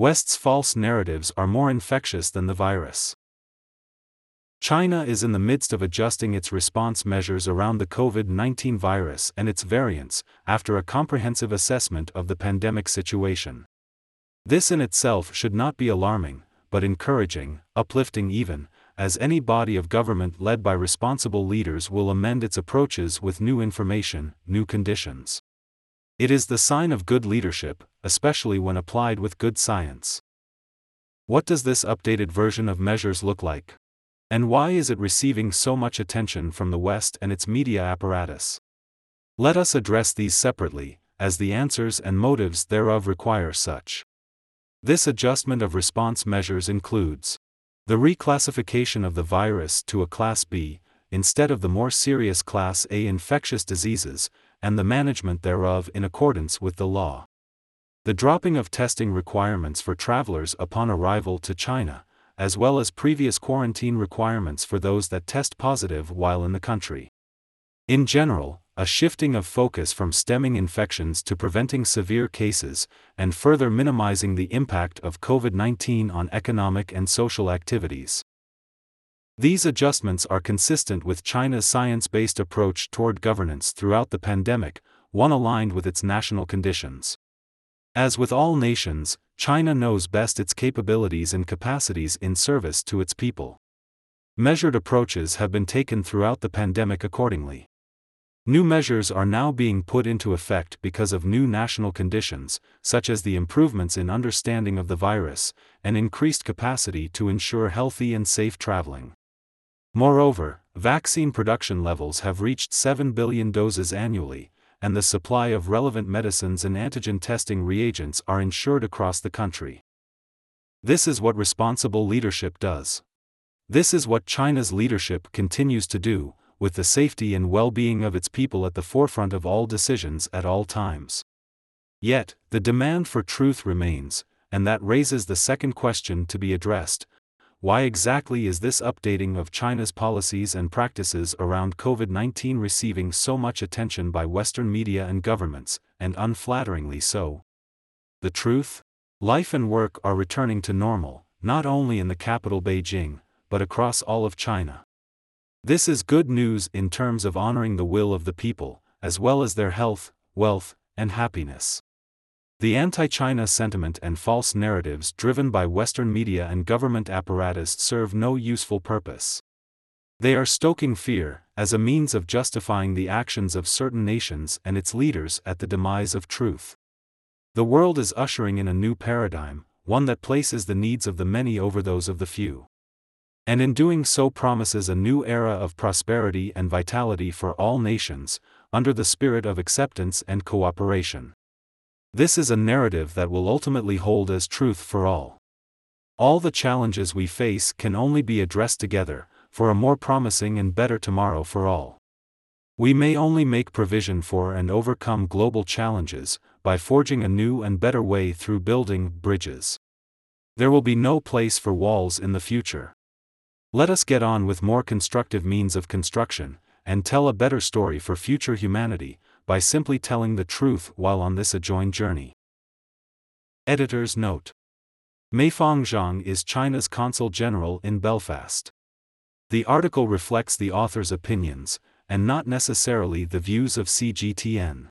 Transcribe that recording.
West's false narratives are more infectious than the virus. China is in the midst of adjusting its response measures around the COVID 19 virus and its variants after a comprehensive assessment of the pandemic situation. This in itself should not be alarming, but encouraging, uplifting even, as any body of government led by responsible leaders will amend its approaches with new information, new conditions. It is the sign of good leadership, especially when applied with good science. What does this updated version of measures look like? And why is it receiving so much attention from the West and its media apparatus? Let us address these separately, as the answers and motives thereof require such. This adjustment of response measures includes the reclassification of the virus to a Class B, instead of the more serious Class A infectious diseases, and the management thereof in accordance with the law. The dropping of testing requirements for travelers upon arrival to China, as well as previous quarantine requirements for those that test positive while in the country. In general, a shifting of focus from stemming infections to preventing severe cases, and further minimizing the impact of COVID 19 on economic and social activities. These adjustments are consistent with China's science based approach toward governance throughout the pandemic, one aligned with its national conditions. As with all nations, China knows best its capabilities and capacities in service to its people. Measured approaches have been taken throughout the pandemic accordingly. New measures are now being put into effect because of new national conditions, such as the improvements in understanding of the virus and increased capacity to ensure healthy and safe traveling. Moreover, vaccine production levels have reached 7 billion doses annually, and the supply of relevant medicines and antigen testing reagents are ensured across the country. This is what responsible leadership does. This is what China's leadership continues to do, with the safety and well being of its people at the forefront of all decisions at all times. Yet, the demand for truth remains, and that raises the second question to be addressed why exactly is this updating of China's policies and practices around COVID 19 receiving so much attention by Western media and governments, and unflatteringly so? The truth? Life and work are returning to normal, not only in the capital Beijing, but across all of China. This is good news in terms of honoring the will of the people, as well as their health, wealth, and happiness. The anti China sentiment and false narratives driven by Western media and government apparatus serve no useful purpose. They are stoking fear, as a means of justifying the actions of certain nations and its leaders at the demise of truth. The world is ushering in a new paradigm, one that places the needs of the many over those of the few and in doing so promises a new era of prosperity and vitality for all nations, under the spirit of acceptance and cooperation. This is a narrative that will ultimately hold as truth for all. All the challenges we face can only be addressed together, for a more promising and better tomorrow for all. We may only make provision for and overcome global challenges by forging a new and better way through building bridges. There will be no place for walls in the future. Let us get on with more constructive means of construction, and tell a better story for future humanity, by simply telling the truth while on this adjoined journey. Editor's Note Meifang Zhang is China's Consul General in Belfast. The article reflects the author's opinions, and not necessarily the views of CGTN.